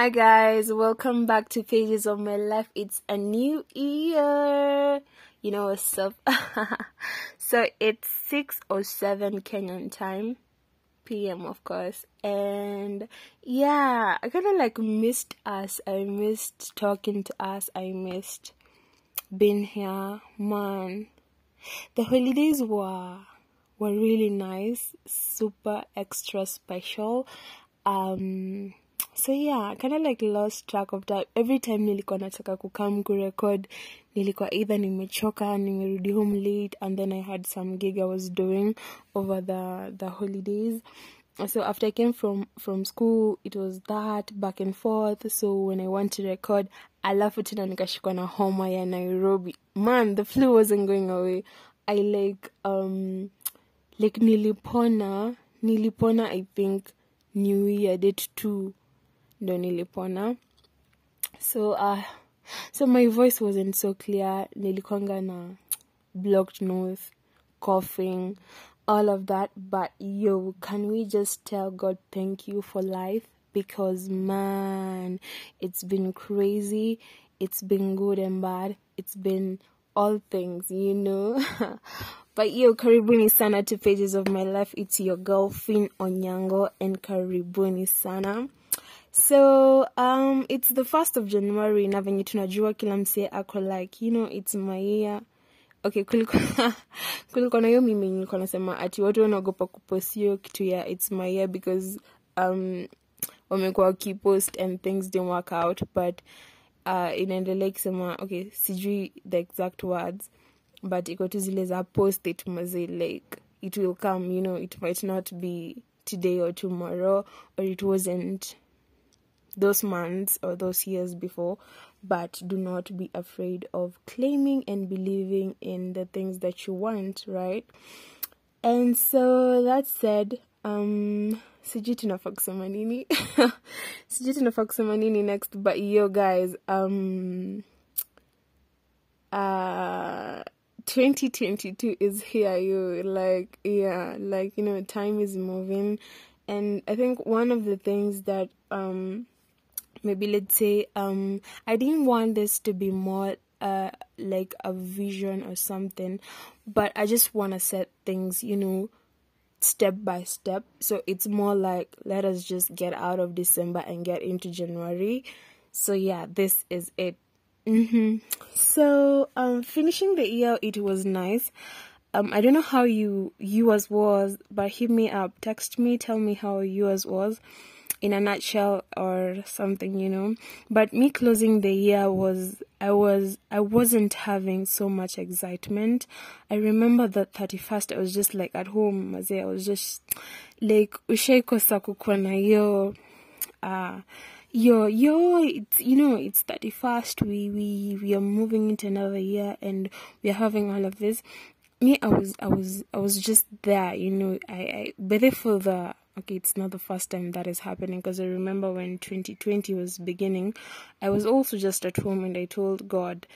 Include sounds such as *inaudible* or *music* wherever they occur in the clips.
Hi guys, welcome back to Pages of My Life. It's a new year. You know what's up? *laughs* so it's 6 or 7 Kenyan time. PM of course. And yeah, I kinda like missed us. I missed talking to us. I missed being here. Man. The holidays were were really nice, super extra special. Um so yeah kind of like lost track of time every time nilikuwa nataka kukam kurecord nilikuwa either nimechoka nimerudi home late and then i had some gig i was doing over the the holidays. So after i came from from school it was that back and forth. So when i want to record alafu tena nikashikwa na homa ya nairobi. Man the flu wasn't going away. I like um like nilipona nilipona i think new year date two ndo nilipona. So uh, so my voice wasn't so clear. Nilikwanga na blocked nose coughing all of that. But yo can we just tell god thank you for life? Because man it's been crazy. It's been good and bad. It's been all things you know? *laughs* But yo karibuni sana to pages of my life. It's your girl onyango and karibuni sana so um it's the first of january na venye tunajua kila msee ako like you know it's my year. Okay kulikuwa *laughs* kulikuwa na hiyo mimi nilikuwa nasema ati watu wanaogopa kupost kitu ya it's my year because um wamekuwa wakipost and things didn't work out but uh, inaendelea ikisema okay sijui the exact words but iko tu zile za post it mazi like it will come you know it might not be today or tomorrow or it wasn't those months or those years before, but do not be afraid of claiming and believing in the things that you want, right? And so that said, um sijui tunafaa kusema nini *laughs* sijui nini next but yo guys um uh 2022 is here you like yeah like you know time is moving. And i think one of the things that um maybe let's say um i didn't want this to be more uh like a vision or something but i just want to set things you know step by step. So it's more like let us just get out of december and get into january. So yeah this is it. Hmm so um finishing the year it was nice. Um i don't know how you yours was but hit me up text me tell me how yours was in a nutshell or something you know. But me closing the year was i was i wasn't having so much excitement. I remember the 31st i was just like at home i was just like ushaikosa kukuwa na uh yo yo it's you know it's 31st we we we are moving into another year and we are having all of this. Me i was i was i was just there you know. I i better for the okay it's not the first time that is happening because i remember when 2020 was beginning i was also just at home and i told god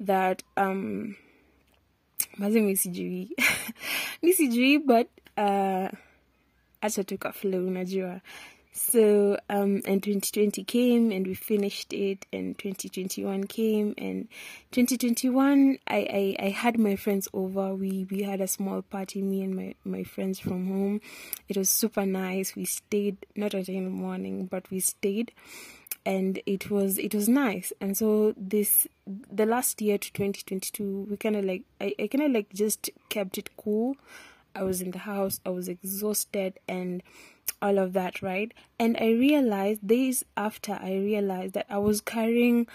that um maze mi sijui. *laughs* Mi sijui but uh acha tukaflow unajua so um and 2020 came and we finished it and 2021 came and 2021 I, I i had my friends over. We we had a small party me and my my friends from home. It was super nice. We stayed not until in the morning but we stayed and it was it was nice. And so this the last year to 2022 we kind of like i, I kind of like just kept it cool. I was in the house. I was exhausted and all of that right and i realized days after i realized that i was carrying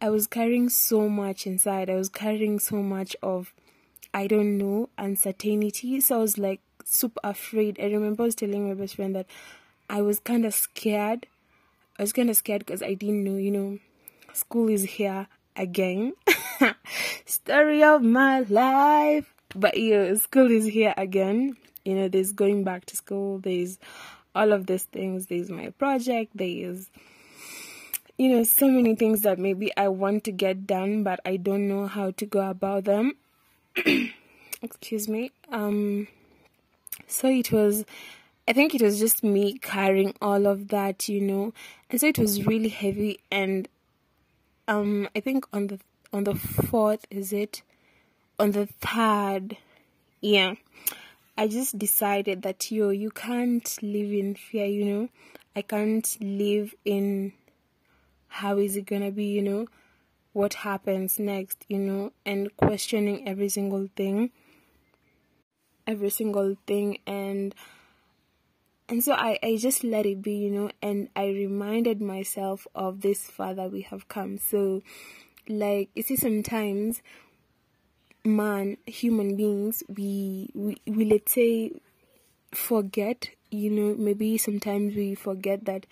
i was carrying so much inside i was carrying so much of i don't know uncertainty so i was like super afraid i remember i was telling my best friend that i was kind of scared I was kind of scared because I didn't know, you know, school is here again. *laughs* Story of my life. But yeah, school is here again. You know, there's going back to school, there's all of these things, there's my project, there's, you know, so many things that maybe I want to get done, but I don't know how to go about them. *clears throat* Excuse me. Um, so it was I think it was just me carrying all of that, you know, and so it was really heavy. And um, I think on the on the fourth, is it on the third? Yeah, I just decided that yo, you can't live in fear, you know. I can't live in how is it gonna be, you know, what happens next, you know, and questioning every single thing, every single thing, and and so I, I just let it be, you know, and I reminded myself of this far that we have come. So, like, you see, sometimes man, human beings, we, we, we let's say, forget, you know, maybe sometimes we forget that,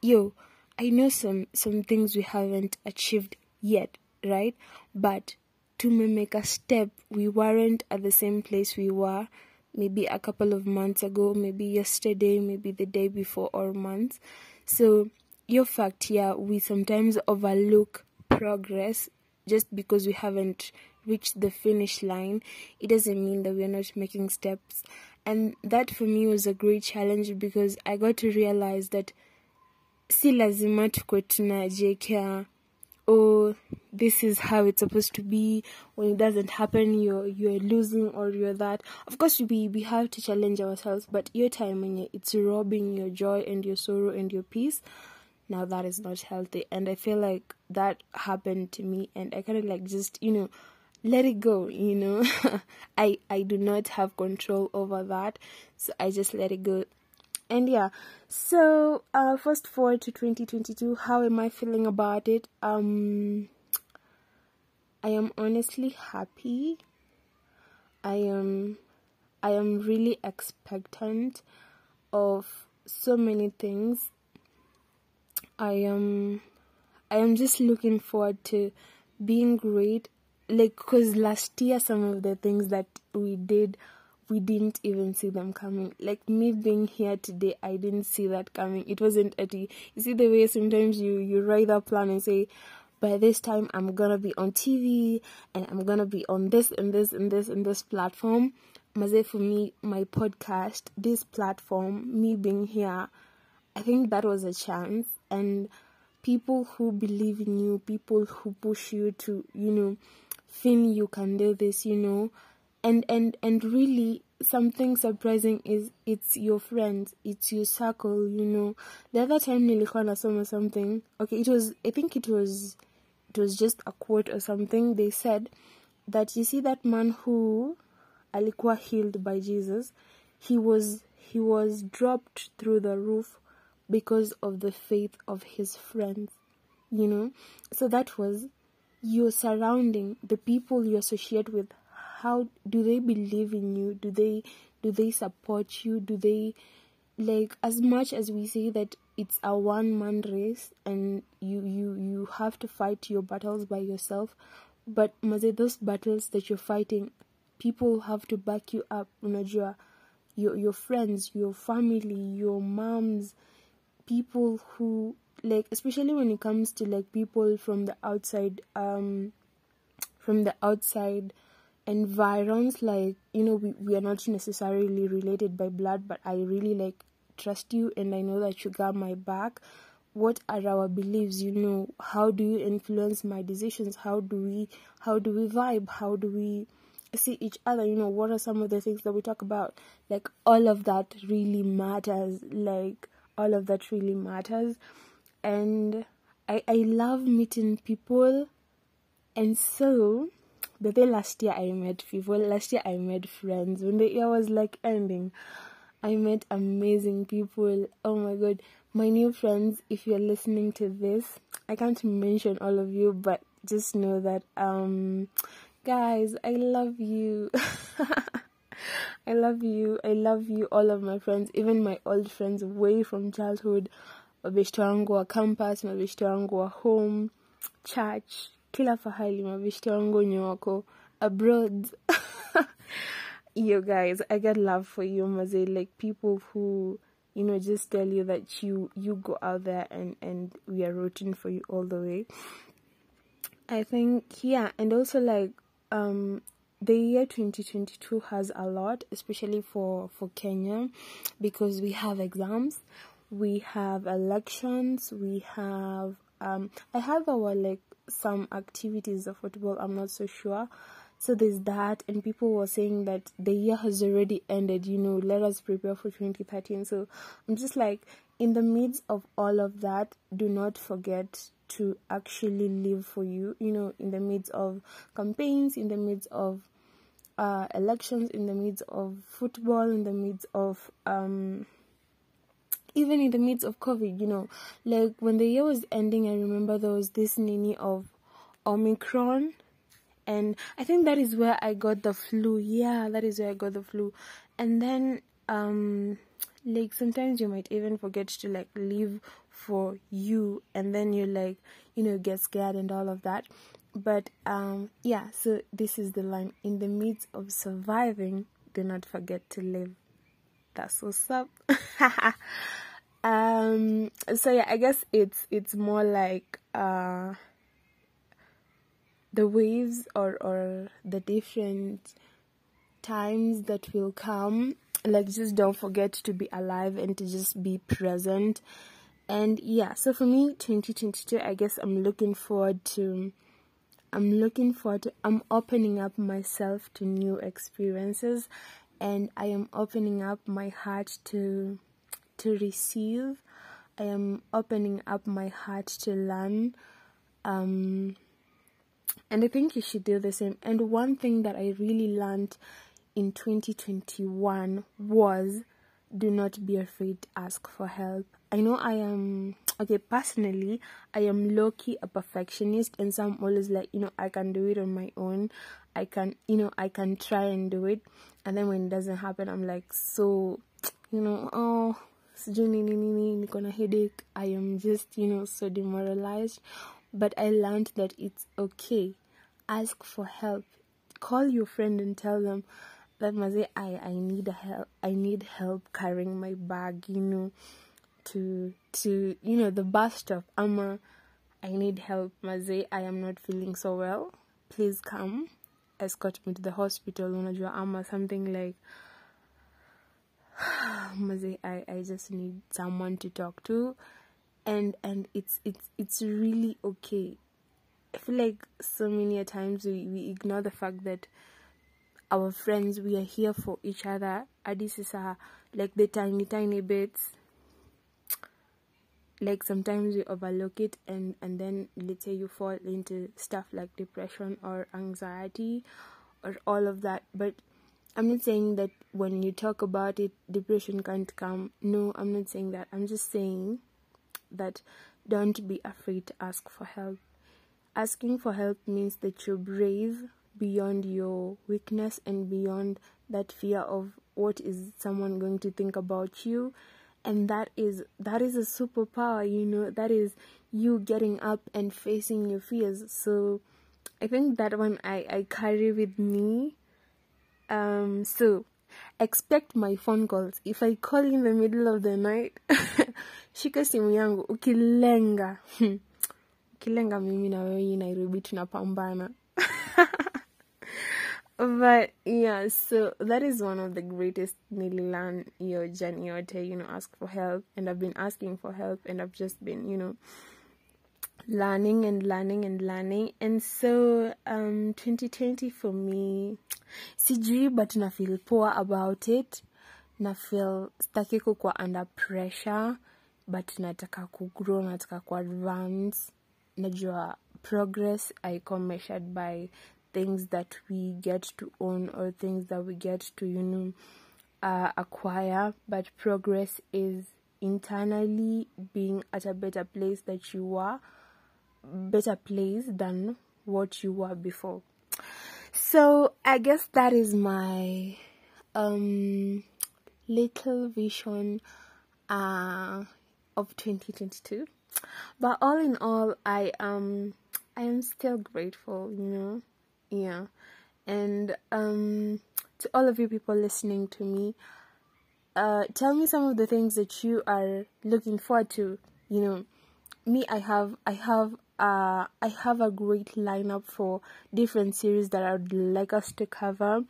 yo, I know some, some things we haven't achieved yet, right? But to make a step, we weren't at the same place we were maybe a couple of months ago, maybe yesterday, maybe the day before, or months. So, your fact here, we sometimes overlook progress just because we haven't reached the finish line. It doesn't mean that we're not making steps. And that for me was a great challenge because I got to realize that si lazima tukwe oh this is how it's supposed to be when it doesn't happen you're you're losing or you're that of course we we have to challenge ourselves but your time when it's robbing your joy and your sorrow and your peace now that is not healthy and i feel like that happened to me and i kind of like just you know let it go you know. *laughs* I i do not have control over that so i just let it go. And yeah so uh fast forward to 2022 how am i feeling about it? Um i am honestly happy. I am i am really expectant of so many things. I am i am just looking forward to being great like because last year some of the things that we did we didn't even see them coming. Like me being here today, I didn't see that coming. It wasn't at you see the way sometimes you you write that plan and say, by this time I'm gonna be on TV and I'm gonna be on this and this and this and this platform. Maze for me, my podcast, this platform, me being here, I think that was a chance and people who believe in you, people who push you to, you know, Finn, you can do this, you know. And and and really something surprising is it's your friends it's your circle you know. The other time nilikuwa nasoma something okay it was i think it was it was just a quote or something. They said that you see that man who alikuwa healed by jesus? He was he was dropped through the roof because of the faith of his friends you know. So that was your surrounding the people you associate with how do they believe in you? Do they do they support you? Do they like as much as we say that it's a one man race and you you you have to fight your battles by yourself but maze those battles that you're fighting people have to back you up. Unajua your your friends your family your moms people who like especially when it comes to like people from the outside um from the outside environs like you know we, we are not necessarily related by blood but i really like trust you and i know that you got my back. What are our beliefs? You know how do you influence my decisions? How do we how do we vibe? How do we see each other? You know what are some of the things that we talk about? Like all of that really matters like all of that really matters and i i love meeting people and so the day last year I met people, last year I met friends. When the year was like ending, I met amazing people. Oh my god, my new friends, if you're listening to this, I can't mention all of you, but just know that um guys, I love you. *laughs* I love you. I love you all of my friends, even my old friends way from childhood. Mabeshte wangu wa campus, mabeshte wangu wa home, church, kila fahali mabeshte wangu wenye wako abroad. *laughs* You guys i got love for you maze like people who you know just tell you that you you go out there and and we are rooting for you all the way. I think yeah and also like um the year 2022 has a lot especially for for Kenya because we have exams we have elections we have um I have our like some activities of football I'm not so sure. So there's that and people were saying that the year has already ended you know let us prepare for 2013 so I'm just like in the midst of all of that do not forget to actually live for you you know in the midst of campaigns in the midst of uh, elections in the midst of football in the midst of um, even in the midst of covid you know like when the year was ending i remember there was this nini of omicron. And i think that is where i got the flu. Yeah that is where i got the flu. And then um like sometimes you might even forget to like live for you. And then you like you know get scared and all of that. But um yeah so this is the line. In the midst of surviving do not forget to live that's what's up. *laughs* Um so yeah i guess it's it's more like uh the waves or or the different times that will come. Like just don't forget to be alive and to just be present. And yeah so for me 2022 i guess i'm looking forward to i'm looking forward to i'm opening up myself to new experiences and i am opening up my heart to to receive i am opening up my heart to learn um and i think you should do the same and one thing that i really learned in 2021 was do not be afraid to ask for help. I know I am *tsk* okay personally I am low key a perfectionist and so I'm always like, you know, I can do it on my own. I can you know, I can try and do it and then when it doesn't happen I'm like so *tsk* you know, oh sijui nini nini niko na headache. I am just, you know, so demoralized. But I learned that it's okay. Ask for help. Call your friend and tell them that maze I I need help I need help carrying my bag you know to to you know the bus stop. I'm a, I need help. Maze I am not feeling so well. Please come escort me to the hospital. Unajua ama something like *sighs* maze I I just need someone to talk to. And and it's it's it's really okay. I feel like so many times we, we ignore the fact that our friends we are here for each other. This is like the tiny tiny bits like sometimes we overlook it and and then let's say you fall into stuff like depression or anxiety or all of that. But i'm not saying that when you talk about it depression can't come. No i'm not saying that. I'm just saying that don't be afraid to ask for help. Asking for help means that you're brave beyond your weakness and beyond that fear of what is someone going to think about you and that is that is a superpower you know that is you getting up and facing your fears. So i think that one i i carry with me. Um so expect my phone calls. If i call in the middle of the night *laughs* shika simu yangu ukilenga. *laughs* Ukilenga mimi na wewe nairobi tunapambana but yeah so that is one of the greatest learn your to you know ask for help and i've been asking for help and i've just been you know learning and learning and learning. And so um 2020 for me sijui but na feel poor about it. Na feel staki kukwa under pressure but nataka kugrow nataka kuadvance najua progress aiko measured by things that we get to own or things that we get to you know uh, acquire. But progress is internally being at a better place that you were better place than what you were before. So i guess that is my um little vision uh of 2022 but all in all i am i am still grateful you know yeah and um to all of you people listening to me uh tell me some of the things that you are looking forward to you know me I have I have uh I have a great lineup for different series that I would like us to cover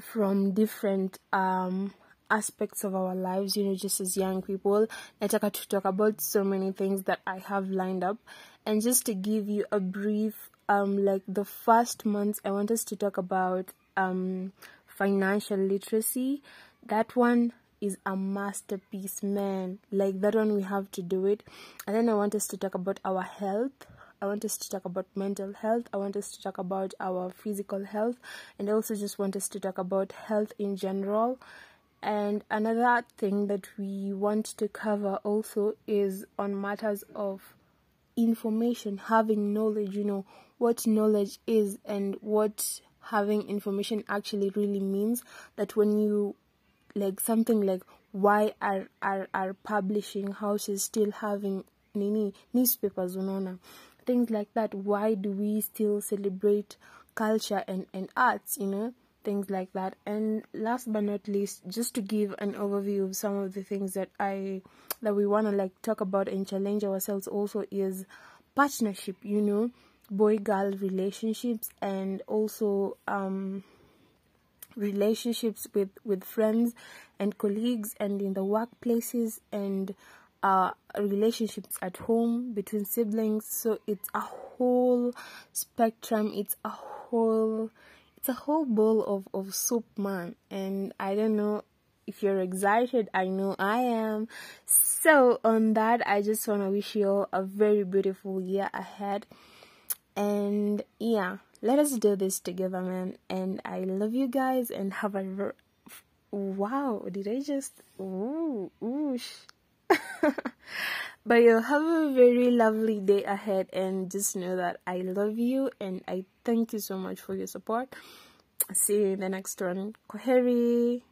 from different um aspects of our lives, you know, just as young people. Nataka to talk about so many things that I have lined up. And just to give you a brief, um, like the first month, I want us to talk about um, financial literacy. That one is a masterpiece, man. Like that one, we have to do it. And then I want us to talk about our health. I want us to talk about mental health. I want us to talk about our physical health. And I also just want us to talk about health in general. And another thing that we want to cover also is on matters of information, having knowledge, you know, what knowledge is and what having information actually really means. That when you like something like why are are, are publishing houses still having nini newspapers unaona? Things like that. Why do we still celebrate culture and, and arts you know? Things like that. And last but not least just to give an overview of some of the things that i that we want to like talk about and challenge ourselves also is partnership you know boy girl relationships and also um relationships with with friends and colleagues and in the workplaces and uh, relationships at home between siblings. So it's a whole spectrum. It's a whole it's a whole bowl of, of soup man. And i don't know if you're excited i know i am. So on that i just want to wish you all a very beautiful year ahead. And yeah let us do this together man. And i love you guys and have a ver- wow did i just ooh ooh *laughs* but you'll have a very lovely day ahead and just know that i love you and i thank you so much for your support. See you in the next one. Koheri